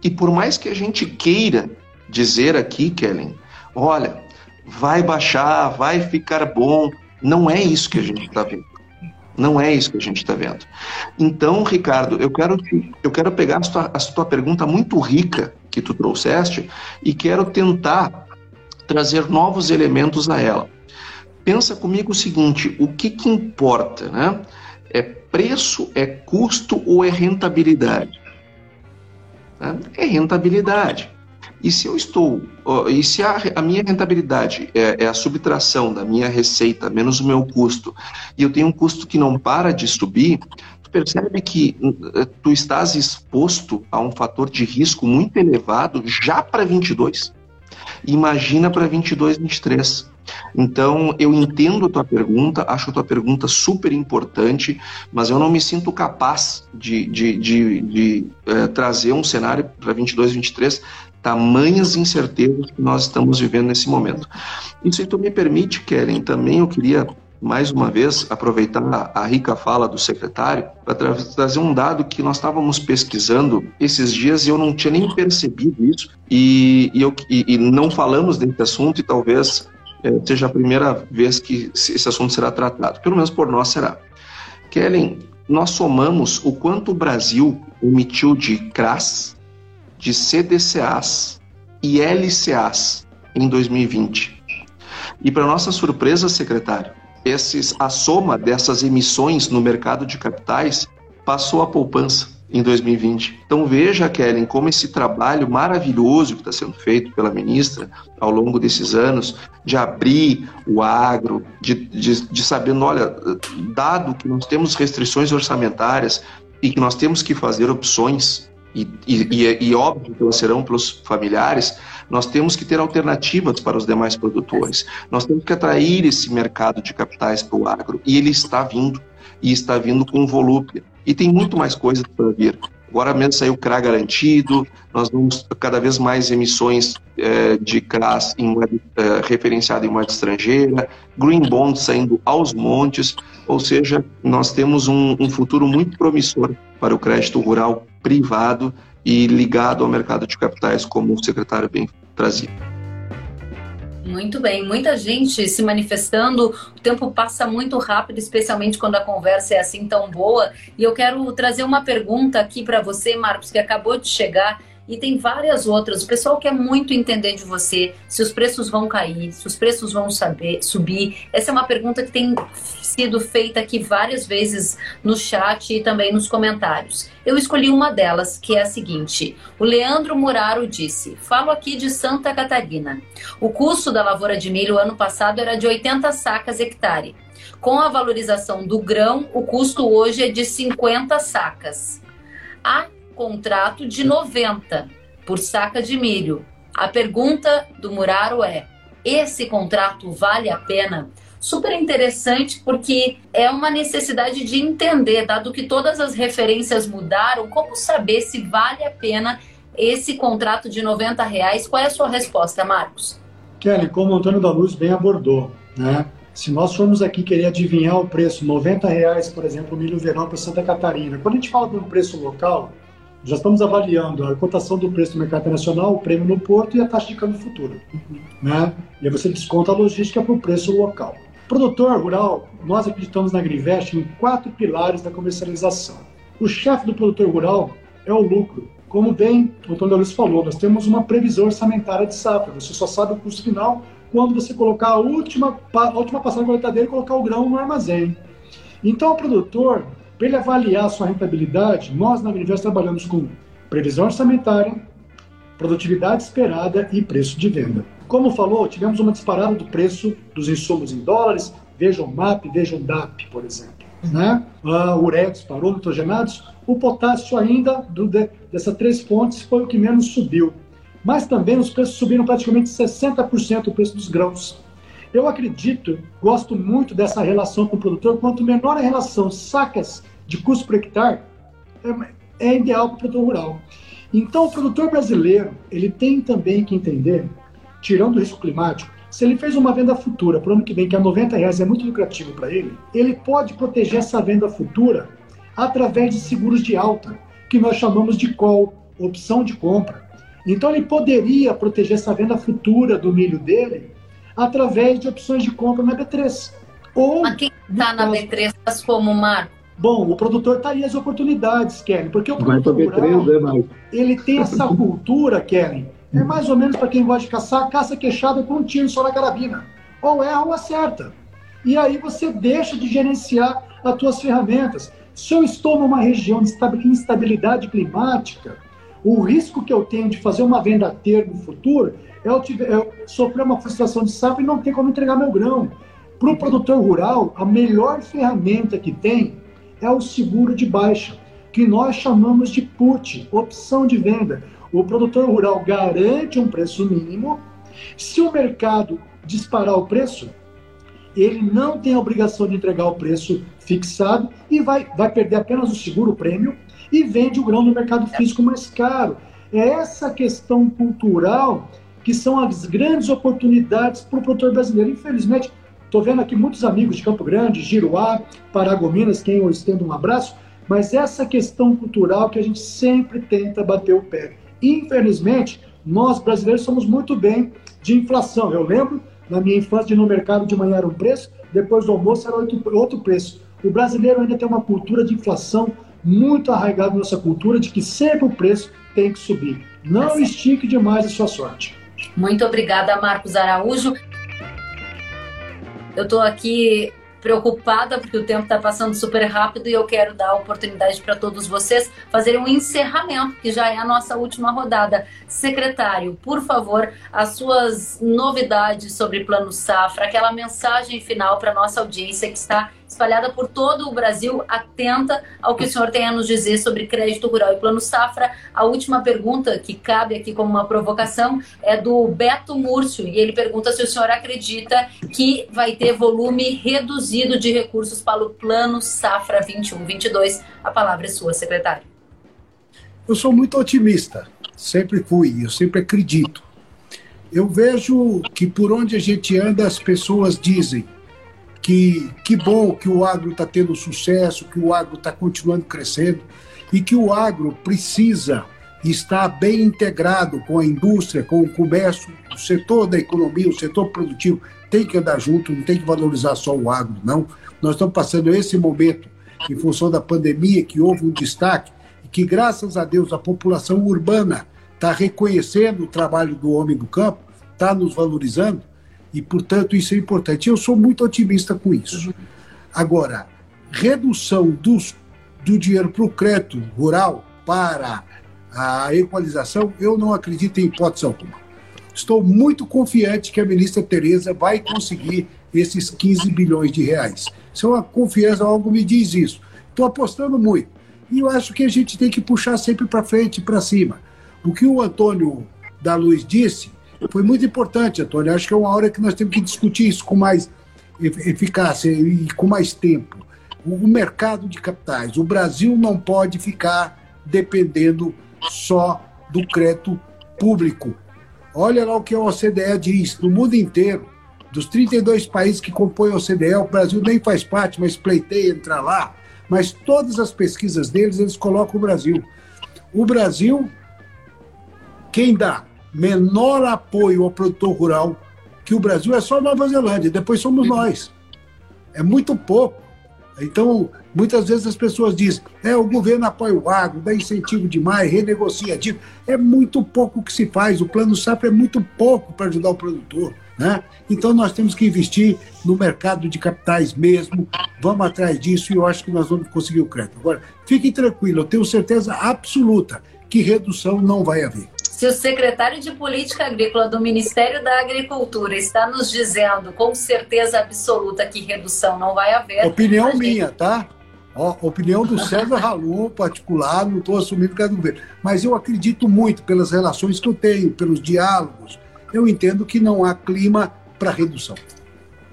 e por mais que a gente queira dizer aqui, Kellen, olha, vai baixar, vai ficar bom, não é isso que a gente está vendo. Não é isso que a gente está vendo. Então, Ricardo, eu quero, eu quero pegar a tua, a tua pergunta muito rica que tu trouxeste e quero tentar trazer novos elementos a ela. Pensa comigo o seguinte: o que, que importa, né? É preço, é custo ou é rentabilidade? É rentabilidade. E se eu estou, e se a, a minha rentabilidade é, é, a subtração da minha receita menos o meu custo, e eu tenho um custo que não para de subir, tu percebe que eh, tu estás exposto a um fator de risco muito elevado já para 22. Imagina para 22, 23. Então, eu entendo a tua pergunta, acho a tua pergunta super importante, mas eu não me sinto capaz de, de, de, de é, trazer um cenário para 22, 23 tamanhas incertezas que nós estamos vivendo nesse momento. E se tu me permite, Keren, também eu queria mais uma vez aproveitar a rica fala do secretário para tra trazer um dado que nós estávamos pesquisando esses dias e eu não tinha nem percebido isso e, e, eu, e, e não falamos desse assunto e talvez é, seja a primeira vez que esse assunto será tratado, pelo menos por nós será. Kellen, nós somamos o quanto o Brasil emitiu de CRAS, de CDCAs e LCAs em 2020. E para nossa surpresa, secretário, esses, a soma dessas emissões no mercado de capitais passou a poupança em 2020. Então veja, Kellen, como esse trabalho maravilhoso que está sendo feito pela ministra ao longo desses anos, de abrir o agro, de, de, de sabendo, olha, dado que nós temos restrições orçamentárias e que nós temos que fazer opções e, e, e, óbvio que elas serão pelos familiares, nós temos que ter alternativas para os demais produtores. Nós temos que atrair esse mercado de capitais para o agro, e ele está vindo, e está vindo com volúpia. E tem muito mais coisas para vir. Agora mesmo saiu o CRA garantido, nós vamos cada vez mais emissões é, de CRAS em é, em moeda estrangeira, Green Bond saindo aos montes, ou seja, nós temos um, um futuro muito promissor para o crédito rural privado e ligado ao mercado de capitais, como o secretário bem trazia. Muito bem, muita gente se manifestando, o tempo passa muito rápido, especialmente quando a conversa é assim tão boa. E eu quero trazer uma pergunta aqui para você, Marcos, que acabou de chegar e tem várias outras. O pessoal quer muito entender de você se os preços vão cair, se os preços vão saber, subir. Essa é uma pergunta que tem sido feita aqui várias vezes no chat e também nos comentários. Eu escolhi uma delas, que é a seguinte: o Leandro Muraro disse: Falo aqui de Santa Catarina. O custo da lavoura de milho ano passado era de 80 sacas hectare. Com a valorização do grão, o custo hoje é de 50 sacas. Há contrato de 90 por saca de milho. A pergunta do Muraro é: esse contrato vale a pena? Super interessante porque é uma necessidade de entender, dado que todas as referências mudaram, como saber se vale a pena esse contrato de 90 reais? Qual é a sua resposta, Marcos? Kelly, como o Antônio da Luz bem abordou, né? Se nós formos aqui querer adivinhar o preço, 90 reais, por exemplo, milho verão para Santa Catarina, quando a gente fala de um preço local, já estamos avaliando a cotação do preço do mercado internacional, o prêmio no porto e a taxa de câmbio futuro. Né? E aí você desconta a logística para o preço local. Produtor rural, nós acreditamos na Agrivest em quatro pilares da comercialização. O chefe do produtor rural é o lucro. Como bem o Antônio Luiz falou, nós temos uma previsão orçamentária de safra. Você só sabe o custo final quando você colocar a última, a última passagem coletadeira e colocar o grão no armazém. Então, o produtor para ele avaliar a sua rentabilidade, nós na Agrinvest trabalhamos com previsão orçamentária, produtividade esperada e preço de venda. Como falou, tivemos uma disparada do preço dos insumos em dólares, vejam MAP, vejam DAP, por exemplo. Né? Uh, urex parou, nitrogenados. O potássio ainda, do, de, dessas três fontes, foi o que menos subiu. Mas também os preços subiram praticamente 60% o preço dos grãos. Eu acredito, gosto muito dessa relação com o produtor. Quanto menor a relação sacas de custo por hectare, é, é ideal para o produtor rural. Então, o produtor brasileiro ele tem também que entender, tirando o risco climático, se ele fez uma venda futura para o ano que vem, que é 90 reais, é muito lucrativo para ele, ele pode proteger essa venda futura através de seguros de alta, que nós chamamos de call, opção de compra. Então, ele poderia proteger essa venda futura do milho dele através de opções de compra na B3. Ou, Mas quem está na B3 como Marco? Bom, o produtor está aí as oportunidades, Kelly, porque o produtor rural, B3, né, ele tem essa cultura, Kelly, é mais ou menos para quem gosta de caçar, caça queixada com um tiro só na carabina. Ou erra ou acerta. E aí você deixa de gerenciar as suas ferramentas. Se eu estou numa região de instabilidade climática, o risco que eu tenho de fazer uma venda a termo futuro eu, tive, eu sofri uma frustração de safra e não tem como entregar meu grão. Para o produtor rural, a melhor ferramenta que tem é o seguro de baixa, que nós chamamos de PUT, opção de venda. O produtor rural garante um preço mínimo. Se o mercado disparar o preço, ele não tem a obrigação de entregar o preço fixado e vai, vai perder apenas o seguro prêmio e vende o grão no mercado físico mais caro. É essa questão cultural que são as grandes oportunidades para o produtor brasileiro. Infelizmente, estou vendo aqui muitos amigos de Campo Grande, Giruá, Paragominas, quem eu estendo um abraço, mas essa questão cultural que a gente sempre tenta bater o pé. Infelizmente, nós brasileiros somos muito bem de inflação. Eu lembro, na minha infância, de no mercado de manhã era um preço, depois do almoço era outro, preço. O brasileiro ainda tem uma cultura de inflação muito arraigada na nossa cultura, de que sempre o preço tem que subir. Não tá estique demais a sua sorte. Muito obrigada, Marcos Araújo. Eu estou aqui preocupada porque o tempo está passando super rápido e eu quero dar a oportunidade para todos vocês fazerem um encerramento, que já é a nossa última rodada. Secretário, por favor, as suas novidades sobre Plano Safra, aquela mensagem final para nossa audiência que está espalhada por todo o Brasil, atenta ao que o senhor tem a nos dizer sobre crédito rural e plano safra. A última pergunta, que cabe aqui como uma provocação, é do Beto Múrcio, e ele pergunta se o senhor acredita que vai ter volume reduzido de recursos para o plano safra 21-22. A palavra é sua, secretário. Eu sou muito otimista, sempre fui, eu sempre acredito. Eu vejo que por onde a gente anda, as pessoas dizem que que bom que o agro está tendo sucesso, que o agro está continuando crescendo e que o agro precisa estar bem integrado com a indústria, com o comércio, o setor da economia, o setor produtivo tem que andar junto, não tem que valorizar só o agro, não. Nós estamos passando esse momento em função da pandemia que houve um destaque e que graças a Deus a população urbana está reconhecendo o trabalho do homem do campo, está nos valorizando, e, portanto, isso é importante. Eu sou muito otimista com isso. Agora, redução dos, do dinheiro para o crédito rural para a equalização, eu não acredito em hipótese alguma. Estou muito confiante que a ministra Tereza vai conseguir esses 15 bilhões de reais. Isso é uma confiança, algo me diz isso. Estou apostando muito. E eu acho que a gente tem que puxar sempre para frente, para cima. O que o Antônio da Luz disse foi muito importante, Antônio. Acho que é uma hora que nós temos que discutir isso com mais eficácia e com mais tempo. O mercado de capitais. O Brasil não pode ficar dependendo só do crédito público. Olha lá o que a OCDE diz. No mundo inteiro, dos 32 países que compõem a OCDE, o Brasil nem faz parte, mas pleiteia entrar lá. Mas todas as pesquisas deles, eles colocam o Brasil. O Brasil, quem dá menor apoio ao produtor rural que o Brasil é só Nova Zelândia, depois somos nós. É muito pouco. Então, muitas vezes as pessoas dizem, é, o governo apoia o agro, dá incentivo demais, renegocia dívida. É muito pouco que se faz. O plano safra é muito pouco para ajudar o produtor. Né? Então, nós temos que investir no mercado de capitais mesmo. Vamos atrás disso e eu acho que nós vamos conseguir o crédito. Agora, fiquem tranquilos, eu tenho certeza absoluta que redução não vai haver. Se o secretário de Política Agrícola do Ministério da Agricultura está nos dizendo com certeza absoluta que redução não vai haver. Opinião gente... minha, tá? Ó, opinião do César Ralu, particular, não estou assumindo que é do governo. Mas eu acredito muito pelas relações que eu tenho, pelos diálogos. Eu entendo que não há clima para redução.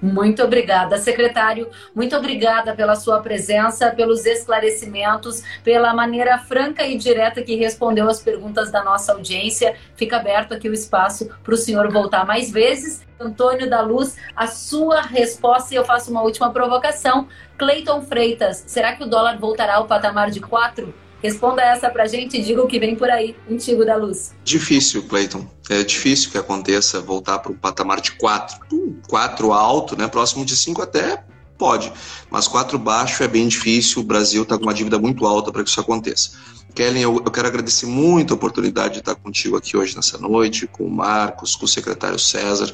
Muito obrigada, secretário. Muito obrigada pela sua presença, pelos esclarecimentos, pela maneira franca e direta que respondeu as perguntas da nossa audiência. Fica aberto aqui o espaço para o senhor voltar mais vezes. Antônio da Luz, a sua resposta, e eu faço uma última provocação. Cleiton Freitas, será que o dólar voltará ao patamar de 4? Responda essa pra gente e diga o que vem por aí, contigo da luz. Difícil, Cleiton. É difícil que aconteça voltar para o patamar de 4. 4 alto, né? Próximo de 5 até pode, mas 4 baixo é bem difícil. O Brasil está com uma dívida muito alta para que isso aconteça. Kellen, eu, quero agradecer muito a oportunidade de estar contigo aqui hoje nessa noite, com o Marcos, com o secretário César.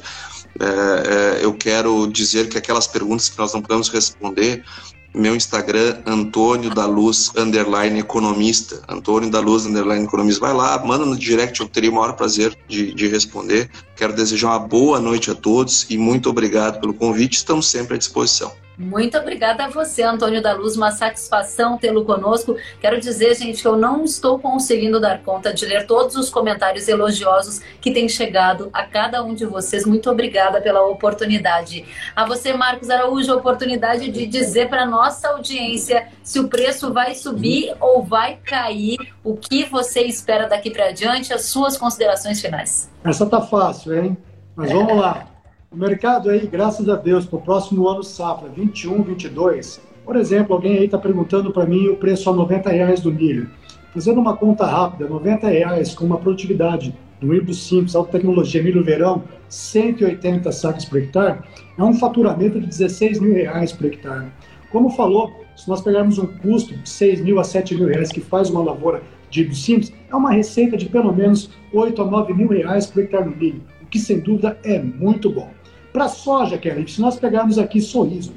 É, é, eu quero dizer que aquelas perguntas que nós não podemos responder, meu Instagram, Antônio da Luz, underline economista. Antônio da Luz, underline economista. Vai lá, manda no direct, eu teria o maior prazer de, de responder. Quero desejar uma boa noite a todos e muito obrigado pelo convite. Estamos sempre à disposição. Muito obrigada a você, Antônio da Luz. Uma satisfação tê-lo conosco. Quero dizer, gente, que eu não estou conseguindo dar conta de ler todos os comentários elogiosos que têm chegado a cada um de vocês. Muito obrigada pela oportunidade. A você, Marcos Araújo, a oportunidade de dizer para nossa audiência se o preço vai subir ou vai cair. O que você espera daqui para diante? As suas considerações finais. Essa tá fácil, hein? Mas vamos lá. O mercado aí, graças a Deus, para o próximo ano safra, 21, 22. Por exemplo, alguém aí está perguntando para mim o preço a 90 reais do milho. Fazendo uma conta rápida, 90 reais com uma produtividade do híbrido simples, alta tecnologia, milho verão, 180 sacas por hectare, é um faturamento de 16 mil reais por hectare. Como falou, se nós pegarmos um custo de 6 mil a 7 mil reais que faz uma lavoura de híbrido simples, é uma receita de pelo menos 8 a 9 mil reais por hectare no milho, o que sem dúvida é muito bom. Para a soja, Kelly, se nós pegarmos aqui sorriso,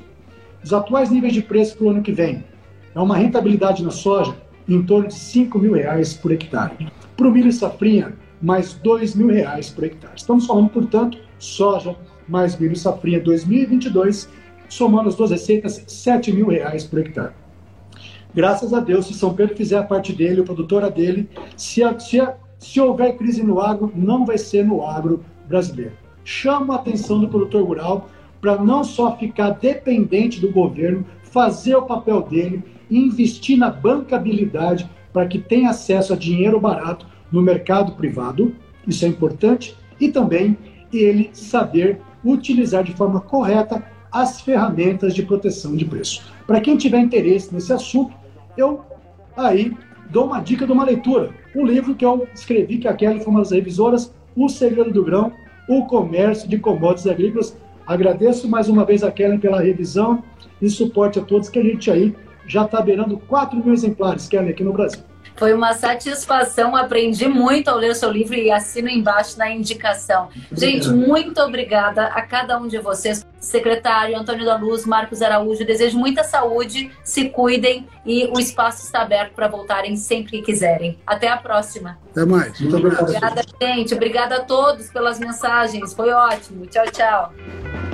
os atuais níveis de preço para o ano que vem, é uma rentabilidade na soja em torno de 5 mil reais por hectare. Para o milho e safrinha, mais 2 mil reais por hectare. Estamos falando, portanto, soja mais milho e safrinha 2022, somando as duas receitas, 7 mil reais por hectare. Graças a Deus, se São Pedro fizer a parte dele, o produtora dele, se, a, se, a, se houver crise no agro, não vai ser no agro brasileiro chama a atenção do produtor rural para não só ficar dependente do governo, fazer o papel dele, investir na bancabilidade para que tenha acesso a dinheiro barato no mercado privado, isso é importante, e também ele saber utilizar de forma correta as ferramentas de proteção de preço. Para quem tiver interesse nesse assunto, eu aí dou uma dica de uma leitura. Um livro que eu escrevi, que a Kelly foi uma das revisoras, O Segredo do Grão, o comércio de commodities agrícolas. Agradeço mais uma vez a Kellen pela revisão e suporte a todos que a gente aí já está beirando 4 mil exemplares, Kellen, aqui no Brasil. Foi uma satisfação, aprendi muito ao ler o seu livro e assino embaixo na indicação. Gente, muito obrigada a cada um de vocês. Secretário Antônio da Luz, Marcos Araújo, desejo muita saúde, se cuidem e o espaço está aberto para voltarem sempre que quiserem. Até a próxima. Até mais. Muito obrigada, gente. Obrigada a todos pelas mensagens. Foi ótimo. Tchau, tchau.